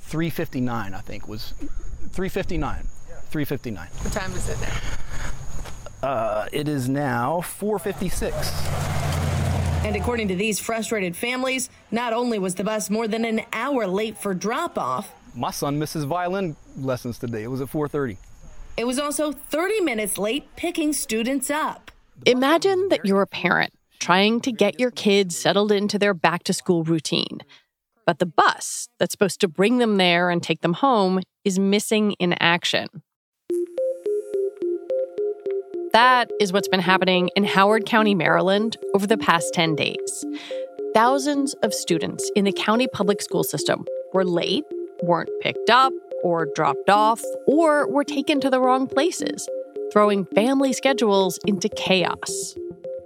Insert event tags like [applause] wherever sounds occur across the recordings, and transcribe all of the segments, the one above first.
Three fifty nine, I think, was three fifty nine. Three fifty nine. What time is it now? Uh, it is now four fifty six. And according to these frustrated families, not only was the bus more than an hour late for drop off, My son misses violin lessons today. It was at four thirty. it was also 30 minutes late picking students up. Imagine that you're a parent trying to get your kids settled into their back to school routine. But the bus that's supposed to bring them there and take them home is missing in action. That is what's been happening in Howard County, Maryland over the past 10 days. Thousands of students in the county public school system were late, weren't picked up, or dropped off, or were taken to the wrong places, throwing family schedules into chaos.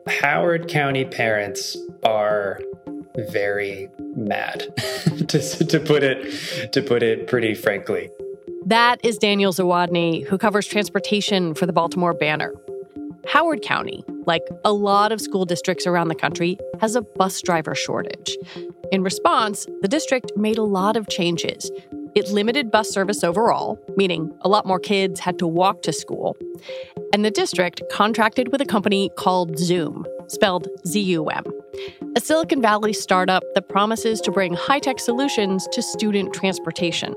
Howard County parents are very mad, [laughs] to, to put it to put it pretty frankly. That is Daniel Zawodny, who covers transportation for the Baltimore Banner. Howard County, like a lot of school districts around the country, has a bus driver shortage. In response, the district made a lot of changes. It limited bus service overall, meaning a lot more kids had to walk to school. And the district contracted with a company called Zum, spelled Z U M, a Silicon Valley startup that promises to bring high tech solutions to student transportation.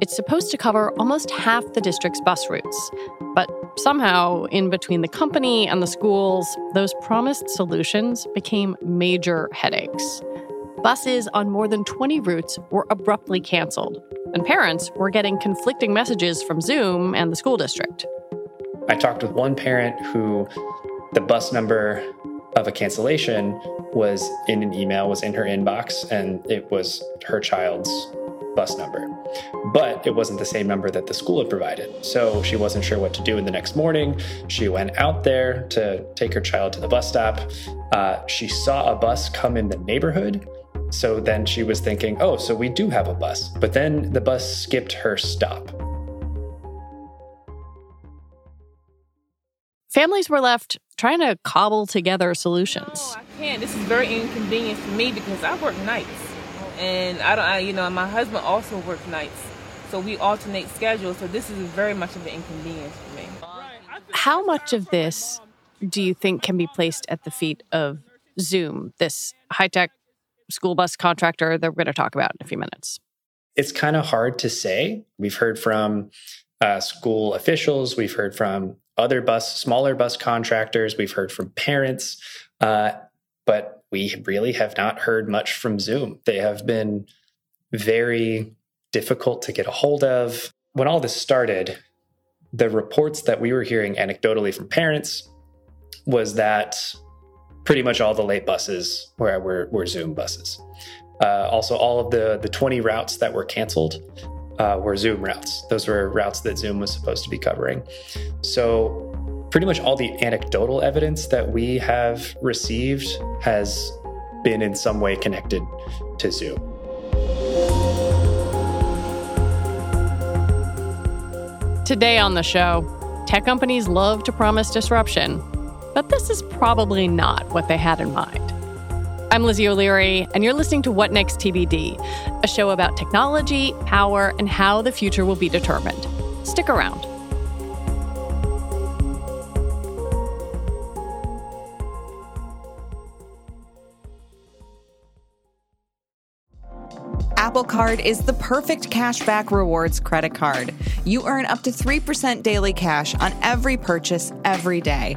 It's supposed to cover almost half the district's bus routes. But somehow, in between the company and the schools, those promised solutions became major headaches. Buses on more than 20 routes were abruptly canceled, and parents were getting conflicting messages from Zum and the school district. I talked with one parent who the bus number of a cancellation was in an email, was in her inbox, and it was her child's bus number. But it wasn't the same number that the school had provided. So she wasn't sure what to do in the next morning. She went out there to take her child to the bus stop. Uh, she saw a bus come in the neighborhood. So then she was thinking, oh, so we do have a bus. But then the bus skipped her stop. Families were left trying to cobble together solutions. No, I can't. This is very inconvenient for me because I work nights, and I don't. I, you know, my husband also works nights, so we alternate schedules. So this is very much of an inconvenience for me. How much of this do you think can be placed at the feet of Zum, this high tech school bus contractor that we're going to talk about in a few minutes? It's kind of hard to say. We've heard from uh, school officials, we've heard from other bus, smaller bus contractors, we've heard from parents, uh, but we really have not heard much from Zum. They have been very difficult to get a hold of. When all this started, the reports that we were hearing anecdotally from parents was that pretty much all the late buses were, were, were Zum buses. Uh, also, all of the, the 20 routes that were canceled uh, were Zum routes. Those were routes that Zum was supposed to be covering. So, pretty much all the anecdotal evidence that we have received has been in some way connected to Zum. Today on the show, tech companies love to promise disruption, but this is probably not what they had in mind. I'm Lizzie O'Leary, and you're listening to What Next TBD, a show about technology, power, and how the future will be determined. Stick around. Apple Card is the perfect cashback rewards credit card. You earn up to 3% daily cash on every purchase every day.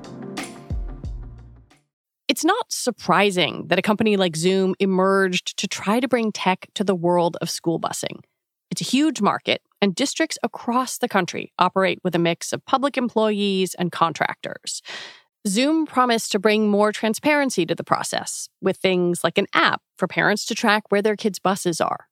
It's not surprising that a company like Zum emerged to try to bring tech to the world of school busing. It's a huge market, and districts across the country operate with a mix of public employees and contractors. Zum promised to bring more transparency to the process with things like an app for parents to track where their kids' buses are.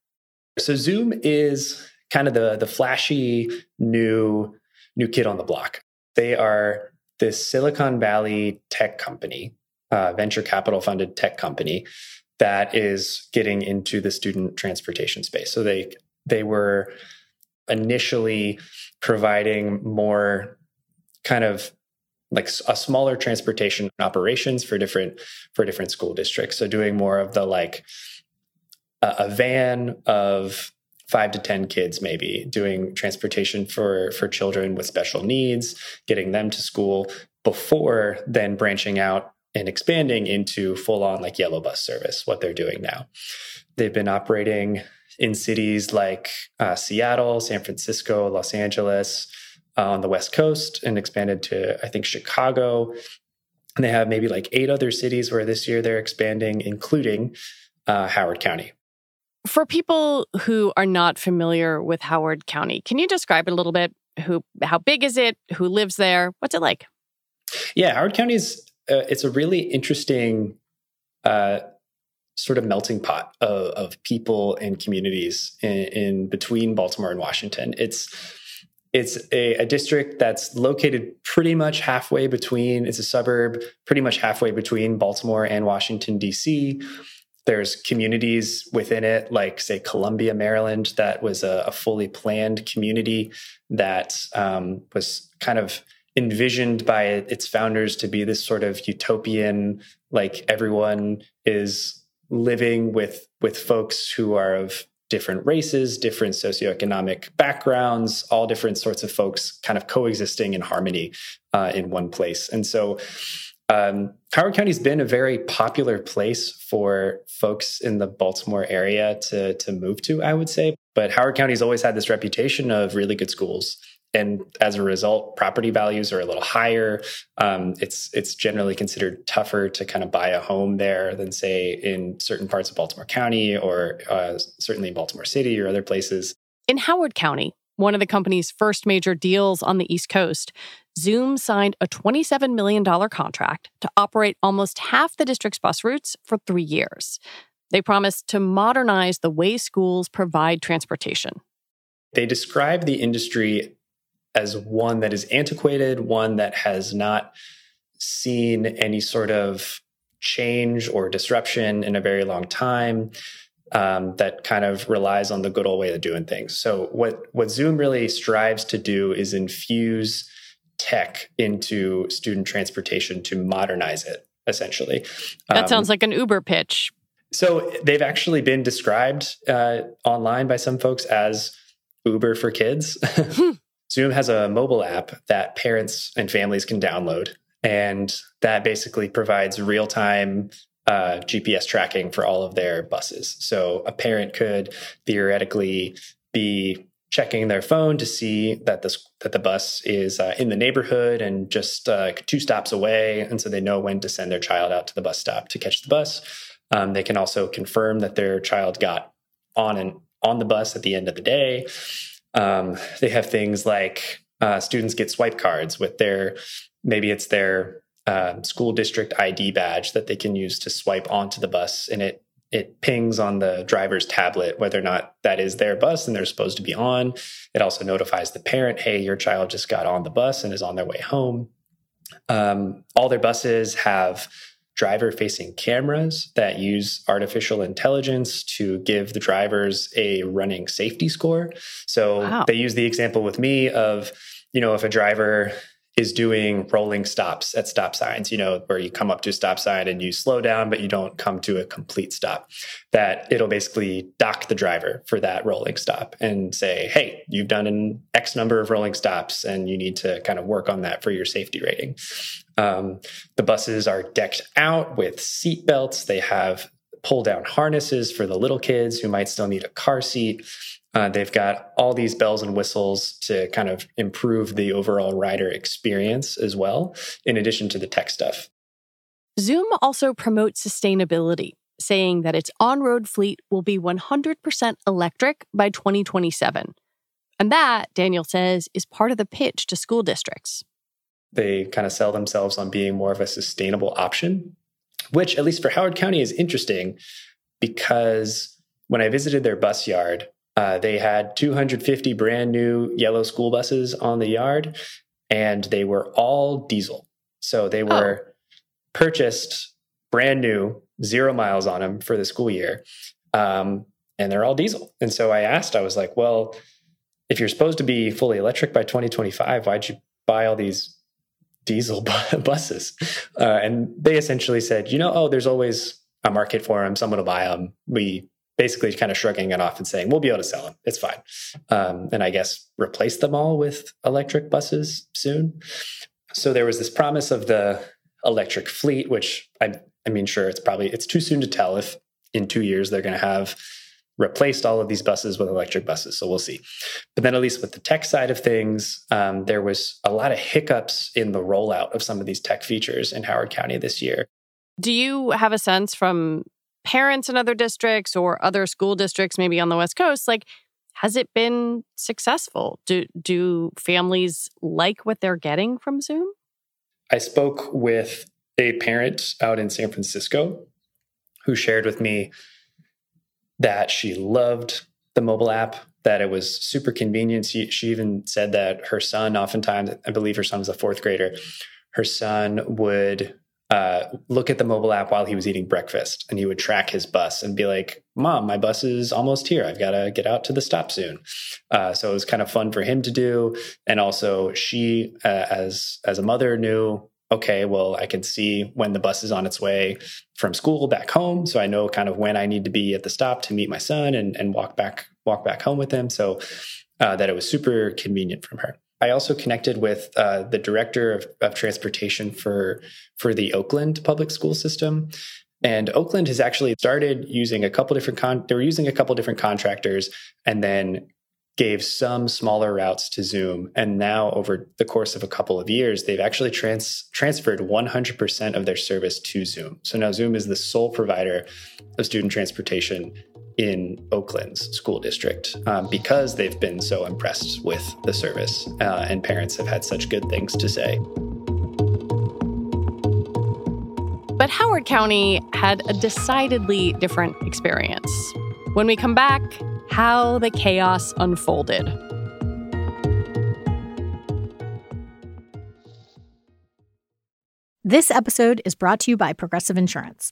So, Zum is kind of the the flashy new new kid on the block. They are this Silicon Valley tech company, uh, venture capital funded tech company that is getting into the student transportation space. So they they were initially providing more kind of like a smaller transportation operations for different for different school districts so doing more of the like a, a van of five to ten kids maybe doing transportation for for children with special needs getting them to school before then branching out and expanding into full on like yellow bus service what they're doing now they've been operating in cities like uh, seattle san francisco los angeles uh, on the west coast and expanded to i think chicago and they have maybe like eight other cities where this year they're expanding including uh, howard county for people who are not familiar with Howard County, can you describe it a little bit? Who, how big is it? Who lives there? What's it like? Yeah, Howard County is uh, it's a really interesting uh, sort of melting pot of, of people and communities in, in, between Baltimore and Washington. It's it's a, a, district that's located pretty much halfway between. It's a suburb, pretty much halfway between Baltimore and Washington D.C. There's communities within it, like say Columbia, Maryland, that was a, a fully planned community that um, was kind of envisioned by its founders to be this sort of utopian, like everyone is living with with folks who are of different races, different socioeconomic backgrounds, all different sorts of folks kind of coexisting in harmony uh, in one place. And so um, Howard County's been a very popular place for folks in the Baltimore area to to move to, I would say. But Howard County's always had this reputation of really good schools, and as a result, property values are a little higher. Um, it's it's generally considered tougher to kind of buy a home there than say in certain parts of Baltimore County or uh, certainly in Baltimore City or other places. In Howard County, one of the company's first major deals on the East Coast, Zum signed a $27 million contract to operate almost half the district's bus routes for three years. They promised to modernize the way schools provide transportation. They describe the industry as one that is antiquated, one that has not seen any sort of change or disruption in a very long time um, that kind of relies on the good old way of doing things. So what what Zum really strives to do is infuse tech into student transportation to modernize it. Essentially, that um, sounds like an Uber pitch. So they've actually been described uh, online by some folks as Uber for kids. [laughs] Zum has a mobile app that parents and families can download, and that basically provides real time uh, GPS tracking for all of their buses. So a parent could theoretically be checking their phone to see that this that the bus is uh, in the neighborhood and just uh, two stops away, and so they know when to send their child out to the bus stop to catch the bus. Um, they can also confirm that their child got on and on the bus at the end of the day. Um, they have things like uh, students get swipe cards with their maybe it's their uh, school district ID badge that they can use to swipe onto the bus, and it it pings on the driver's tablet whether or not that is their bus and they're supposed to be on. It also notifies the parent, "Hey, your child just got on the bus and is on their way home." Um, all their buses have driver facing cameras that use artificial intelligence to give the drivers a running safety score. So wow. they use the example with me of, you know, if a driver is doing rolling stops at stop signs, you know, where you come up to a stop sign and you slow down, but you don't come to a complete stop. That it'll basically dock the driver for that rolling stop and say, hey, you've done an X number of rolling stops and you need to kind of work on that for your safety rating. Um, the buses are decked out with seat belts. They have pull down harnesses for the little kids who might still need a car seat. Uh, they've got all these bells and whistles to kind of improve the overall rider experience as well, in addition to the tech stuff. Zum also promotes sustainability, saying that its on road fleet will be 100% electric by 2027. And that, Daniel says, is part of the pitch to school districts. They kind of sell themselves on being more of a sustainable option, which, at least for Howard County, is interesting because when I visited their bus yard, Uh, they had 250 brand new yellow school buses on the yard, and they were all diesel. So they were oh. purchased brand new, zero miles on them for the school year. Um, and they're all diesel. And so I asked, I was like, well, if you're supposed to be fully electric by 2025, why'd you buy all these diesel [laughs] buses? Uh, and they essentially said, you know, oh, there's always a market for them. Someone will buy them. We basically kind of shrugging it off and saying, we'll be able to sell them. It's fine. Um, and I guess replace them all with electric buses soon. So there was this promise of the electric fleet, which I, I mean, sure, it's probably, it's too soon to tell if in two years they're going to have replaced all of these buses with electric buses. So we'll see. But then, at least with the tech side of things, um, there was a lot of hiccups in the rollout of some of these tech features in Howard County this year. Do you have a sense from parents in other districts or other school districts, maybe on the West Coast, like, has it been successful? Do do families like what they're getting from Zum? I spoke with a parent out in San Francisco who shared with me that she loved the mobile app, that it was super convenient. She, she even said that her son, oftentimes, I believe her son was a fourth grader, her son would uh, look at the mobile app while he was eating breakfast and he would track his bus and be like, Mom, my bus is almost here. I've got to get out to the stop soon. Uh, so it was kind of fun for him to do. And also, she, uh, as, as a mother, knew okay, well, I can see when the bus is on its way from school back home. So I know kind of when I need to be at the stop to meet my son and, and walk back, walk back home with him. So uh, that it was super convenient from her. I also connected with uh, the director of, of transportation for for the Oakland public school system, and Oakland has actually started using a couple different con. They were using a couple different contractors, and then gave some smaller routes to Zum. And now, over the course of a couple of years, they've actually trans- transferred 100% of their service to Zum. So now Zum is the sole provider of student transportation in Oakland's school district um, because they've been so impressed with the service uh, and parents have had such good things to say. But Howard County had a decidedly different experience. When we come back, how the chaos unfolded. This episode is brought to you by Progressive Insurance.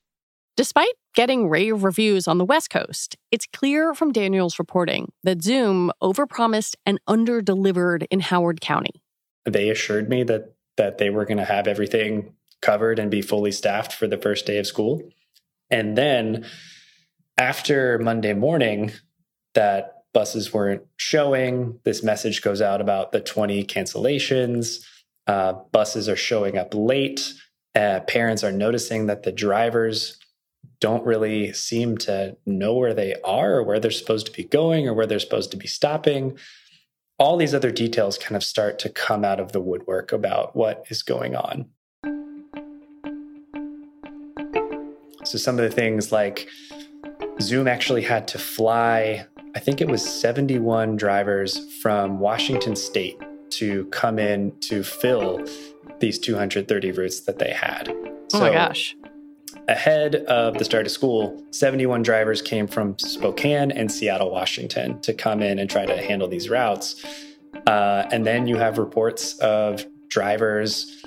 Despite getting rave reviews on the West Coast, it's clear from Daniel's reporting that Zum overpromised and underdelivered in Howard County. They assured me that that they were going to have everything covered and be fully staffed for the first day of school. And then after Monday morning, that buses weren't showing. This message goes out about the 20 cancellations. Uh, buses are showing up late. Uh, parents are noticing that the drivers don't really seem to know where they are or where they're supposed to be going or where they're supposed to be stopping. All these other details kind of start to come out of the woodwork about what is going on. So, some of the things like Zum actually had to fly, I think it was 71 drivers from Washington state to come in to fill these 230 routes that they had. So, oh my gosh. Ahead of the start of school, 71 drivers came from Spokane and Seattle, Washington to come in and try to handle these routes. Uh, and then you have reports of drivers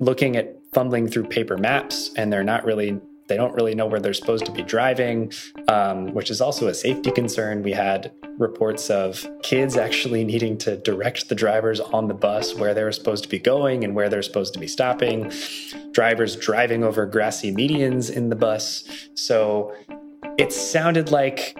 looking at fumbling through paper maps and they're not really they don't really know where they're supposed to be driving, um, which is also a safety concern. We had reports of kids actually needing to direct the drivers on the bus where they were supposed to be going and where they're supposed to be stopping, drivers driving over grassy medians in the bus. So it sounded like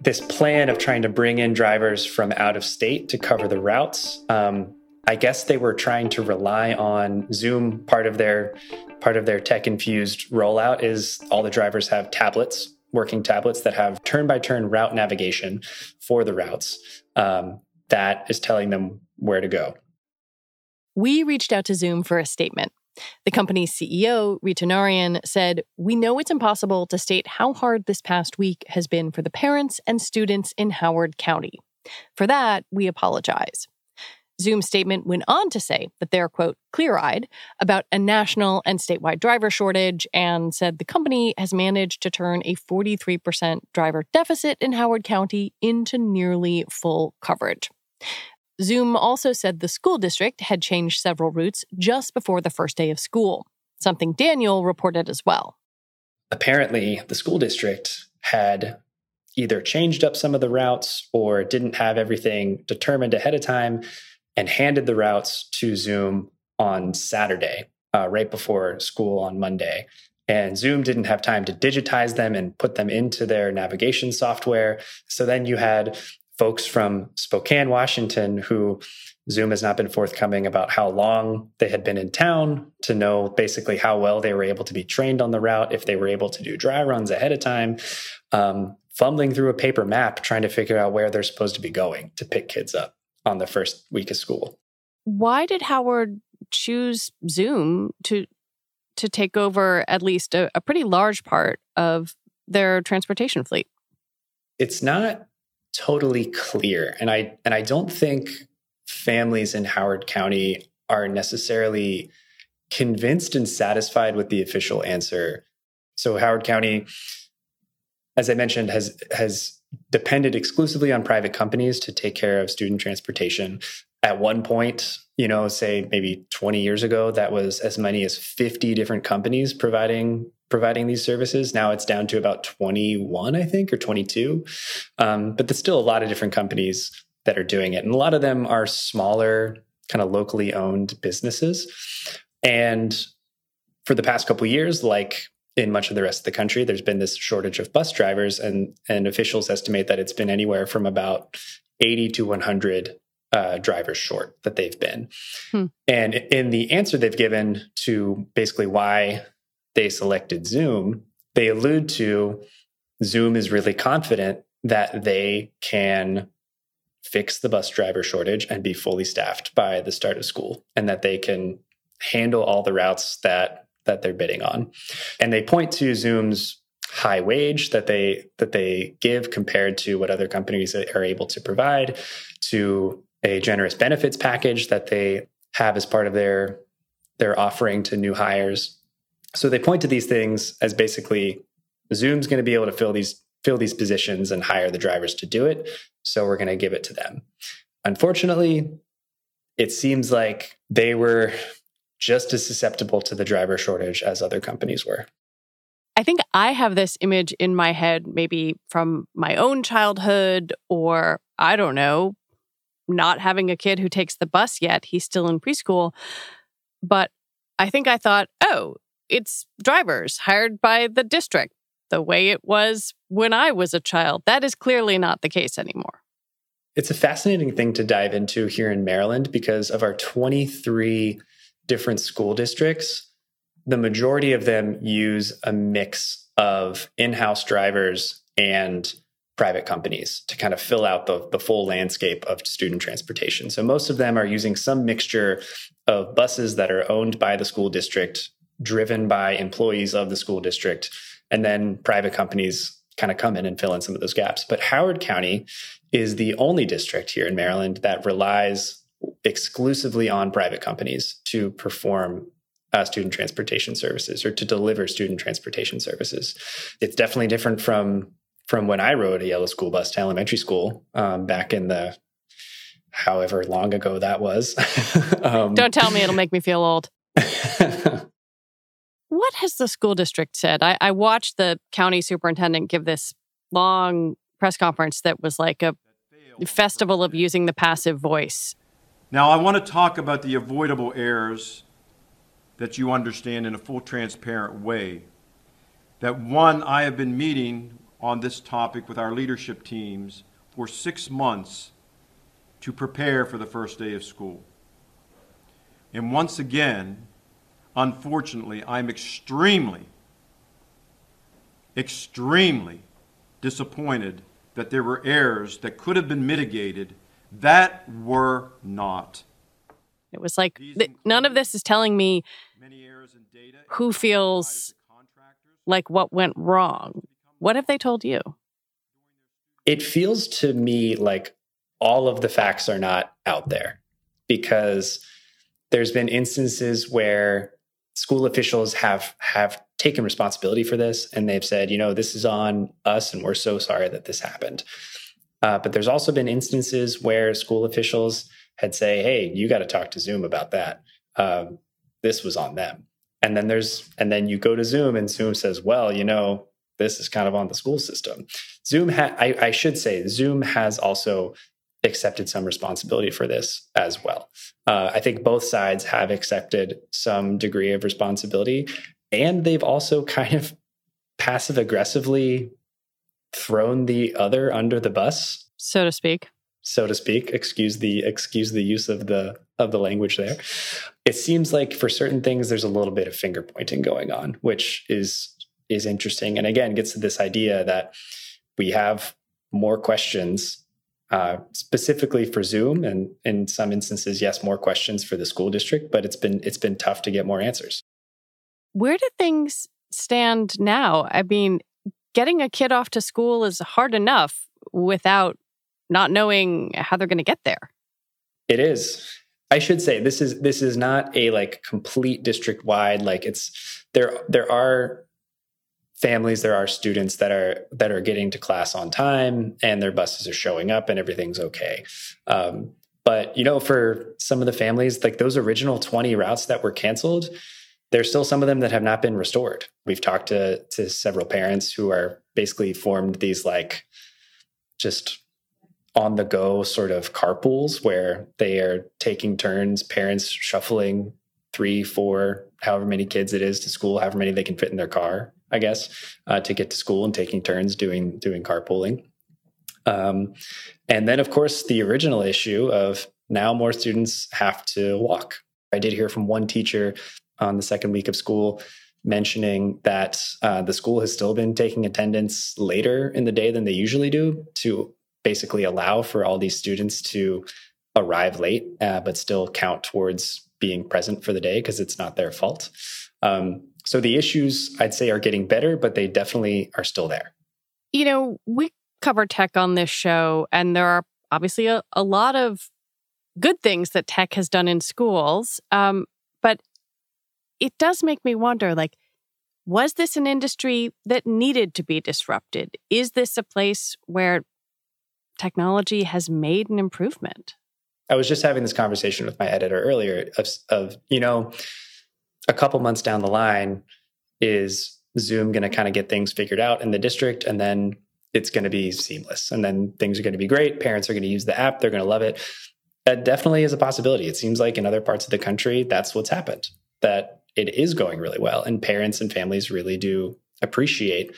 this plan of trying to bring in drivers from out of state to cover the routes. Um, I guess they were trying to rely on Zum. Part of their part of their tech infused rollout is all the drivers have tablets, working tablets that have turn by turn route navigation for the routes um, that is telling them where to go. We reached out to Zum for a statement. The company's CEO, Ritu Narayan, said, We know it's impossible to state how hard this past week has been for the parents and students in Howard County. For that, we apologize. Zum's statement went on to say that they're, quote, clear eyed about a national and statewide driver shortage and said the company has managed to turn a 43% driver deficit in Howard County into nearly full coverage. Zum also said the school district had changed several routes just before the first day of school, something Daniel reported as well. Apparently, the school district had either changed up some of the routes or didn't have everything determined ahead of time and handed the routes to Zum on Saturday, uh, right before school on Monday. And Zum didn't have time to digitize them and put them into their navigation software. So then you had folks from Spokane, Washington, who Zum has not been forthcoming about how long they had been in town to know basically how well they were able to be trained on the route, if they were able to do dry runs ahead of time, um, fumbling through a paper map, trying to figure out where they're supposed to be going to pick kids up on the first week of school. Why did Howard choose Zum to to take over at least a, a pretty large part of their transportation fleet? It's not totally clear. And I and I don't think families in Howard County are necessarily convinced and satisfied with the official answer. So Howard County as I mentioned has has depended exclusively on private companies to take care of student transportation. At one point, you know, say maybe 20 years ago, that was as many as 50 different companies providing providing these services. Now it's down to about 21, I think, or 22. Um, but there's still a lot of different companies that are doing it. And a lot of them are smaller, kind of locally owned businesses. And for the past couple years, like in much of the rest of the country, there's been this shortage of bus drivers, and, and officials estimate that it's been anywhere from about 80 to 100 uh, drivers short that they've been. Hmm. And in the answer they've given to basically why they selected Zum, they allude to Zum is really confident that they can fix the bus driver shortage and be fully staffed by the start of school and that they can handle all the routes that that they're bidding on. And they point to Zum's high wage that they that they give compared to what other companies are able to provide to a generous benefits package that they have as part of their their offering to new hires so they point to these things as basically Zum's going to be able to fill these fill these positions and hire the drivers to do it. So we're going to give it to them. Unfortunately, it seems like they were just as susceptible to the driver shortage as other companies were. I think I have this image in my head, maybe from my own childhood, or I don't know, not having a kid who takes the bus yet. He's still in preschool. But I think I thought, oh, it's drivers hired by the district, the way it was when I was a child. That is clearly not the case anymore. It's a fascinating thing to dive into here in Maryland because of our 23 different school districts, the majority of them use a mix of in house drivers and private companies to kind of fill out the, the full landscape of student transportation. So most of them are using some mixture of buses that are owned by the school district driven by employees of the school district. And then private companies kind of come in and fill in some of those gaps. But Howard County is the only district here in Maryland that relies exclusively on private companies to perform uh, student transportation services or to deliver student transportation services. It's definitely different from from when I rode a yellow school bus to elementary school um, back in the however long ago that was. [laughs] um, Don't tell me it'll make me feel old. [laughs] What has the school district said? I, I watched the county superintendent give this long press conference that was like a festival of using the passive voice. Now, I want to talk about the avoidable errors that you understand in a full, transparent way. That one, I have been meeting on this topic with our leadership teams for six months to prepare for the first day of school. And once again, unfortunately, I'm extremely, extremely disappointed that there were errors that could have been mitigated that were not. It was like th- none of this is telling me who feels like what went wrong. What have they told you? It feels to me like all of the facts are not out there because there's been instances where school officials have have taken responsibility for this and they've said, you know, this is on us and we're so sorry that this happened. Uh, but there's also been instances where school officials had say, hey, you got to talk to Zum about that. Um, this was on them. And then there's and then you go to Zum and Zum says, well, you know, this is kind of on the school system. Zum, ha- I, I should say, Zum has also accepted some responsibility for this as well. Uh, I think both sides have accepted some degree of responsibility, and they've also kind of passive aggressively thrown the other under the bus, so to speak. So to speak. Excuse the excuse the use of the of the language there. It seems like for certain things there's a little bit of finger pointing going on, which is is interesting, and again gets to this idea that we have more questions uh, specifically for Zum, and in some instances, yes, more questions for the school district. But it's been it's been tough to get more answers. Where do things stand now? I mean, getting a kid off to school is hard enough without not knowing how they're going to get there. It is. I should say this is this is not a like complete district wide like it's there there are families there are students that are that are getting to class on time and their buses are showing up and everything's okay um, but you know for some of the families like those original 20 routes that were canceled there's still some of them that have not been restored we've talked to to several parents who are basically formed these like just on the go sort of carpools where they are taking turns parents shuffling three four however many kids it is to school however many they can fit in their car I guess, uh, to get to school and taking turns doing doing carpooling. Um, and then, of course, the original issue of now more students have to walk. I did hear from one teacher on the second week of school mentioning that uh, the school has still been taking attendance later in the day than they usually do to basically allow for all these students to arrive late, uh, but still count towards being present for the day because it's not their fault. Um, so the issues I'd say are getting better, but they definitely are still there. You know, we cover tech on this show, and there are obviously a, a lot of good things that tech has done in schools. Um, it does make me wonder like, was this an industry that needed to be disrupted? Is this a place where technology has made an improvement? I was just having this conversation with my editor earlier of, of you know, a couple months down the line, is Zum going to kind of get things figured out in the district and then it's going to be seamless and then things are going to be great. Parents are going to use the app, they're going to love it. That definitely is a possibility. It seems like in other parts of the country, that's what's happened, that it is going really well. And parents and families really do appreciate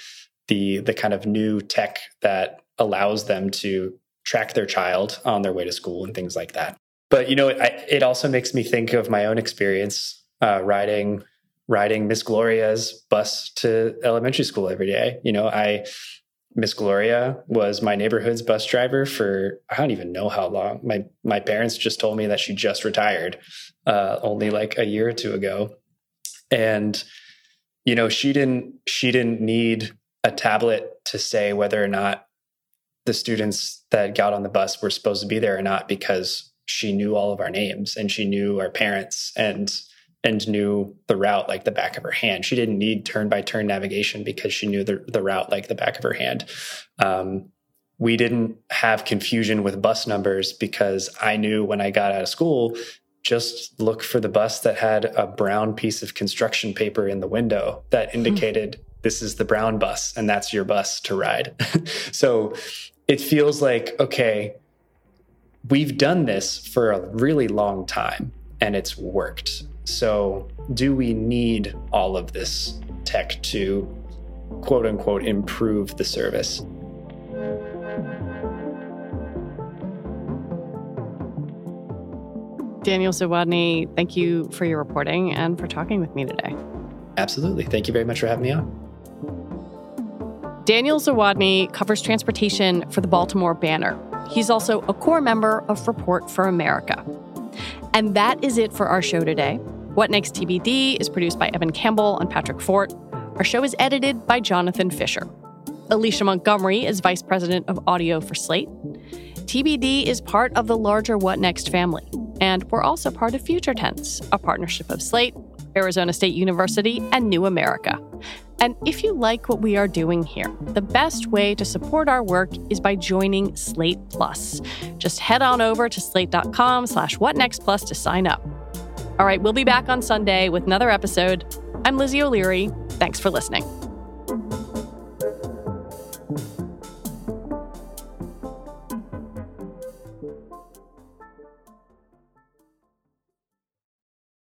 the the kind of new tech that allows them to track their child on their way to school and things like that. But you know, I, it also makes me think of my own experience uh, riding riding Miss Gloria's bus to elementary school every day. You know, I Miss Gloria was my neighborhood's bus driver for I don't even know how long. My my parents just told me that she just retired uh, only like a year or two ago, and you know she didn't she didn't need a tablet to say whether or not the students that got on the bus were supposed to be there or not because she knew all of our names and she knew our parents and and knew the route like the back of her hand. She didn't need turn by turn navigation because she knew the, the route like the back of her hand. Um, we didn't have confusion with bus numbers because I knew when I got out of school just look for the bus that had a brown piece of construction paper in the window that hmm. indicated this is the brown bus and that's your bus to ride. [laughs] so it feels like, okay, we've done this for a really long time and it's worked. So do we need all of this tech to quote unquote improve the service? Daniel Zawodny, thank you for your reporting and for talking with me today. Absolutely. Thank you very much for having me on. Daniel Zawodny covers transportation for the Baltimore Banner. He's also a corps member of Report for America. And that is it for our show today. What Next TBD is produced by Evan Campbell and Patrick Fort. Our show is edited by Jonathan Fisher. Alicia Montgomery is Vice President of Audio for Slate. TBD is part of the larger What Next family. And we're also part of Future Tense, a partnership of Slate, Arizona State University, and New America. And if you like what we are doing here, the best way to support our work is by joining Slate Plus. Just head on over to slate.com slash whatnextplus to sign up. All right, we'll be back on Sunday with another episode. I'm Lizzie O'Leary. Thanks for listening.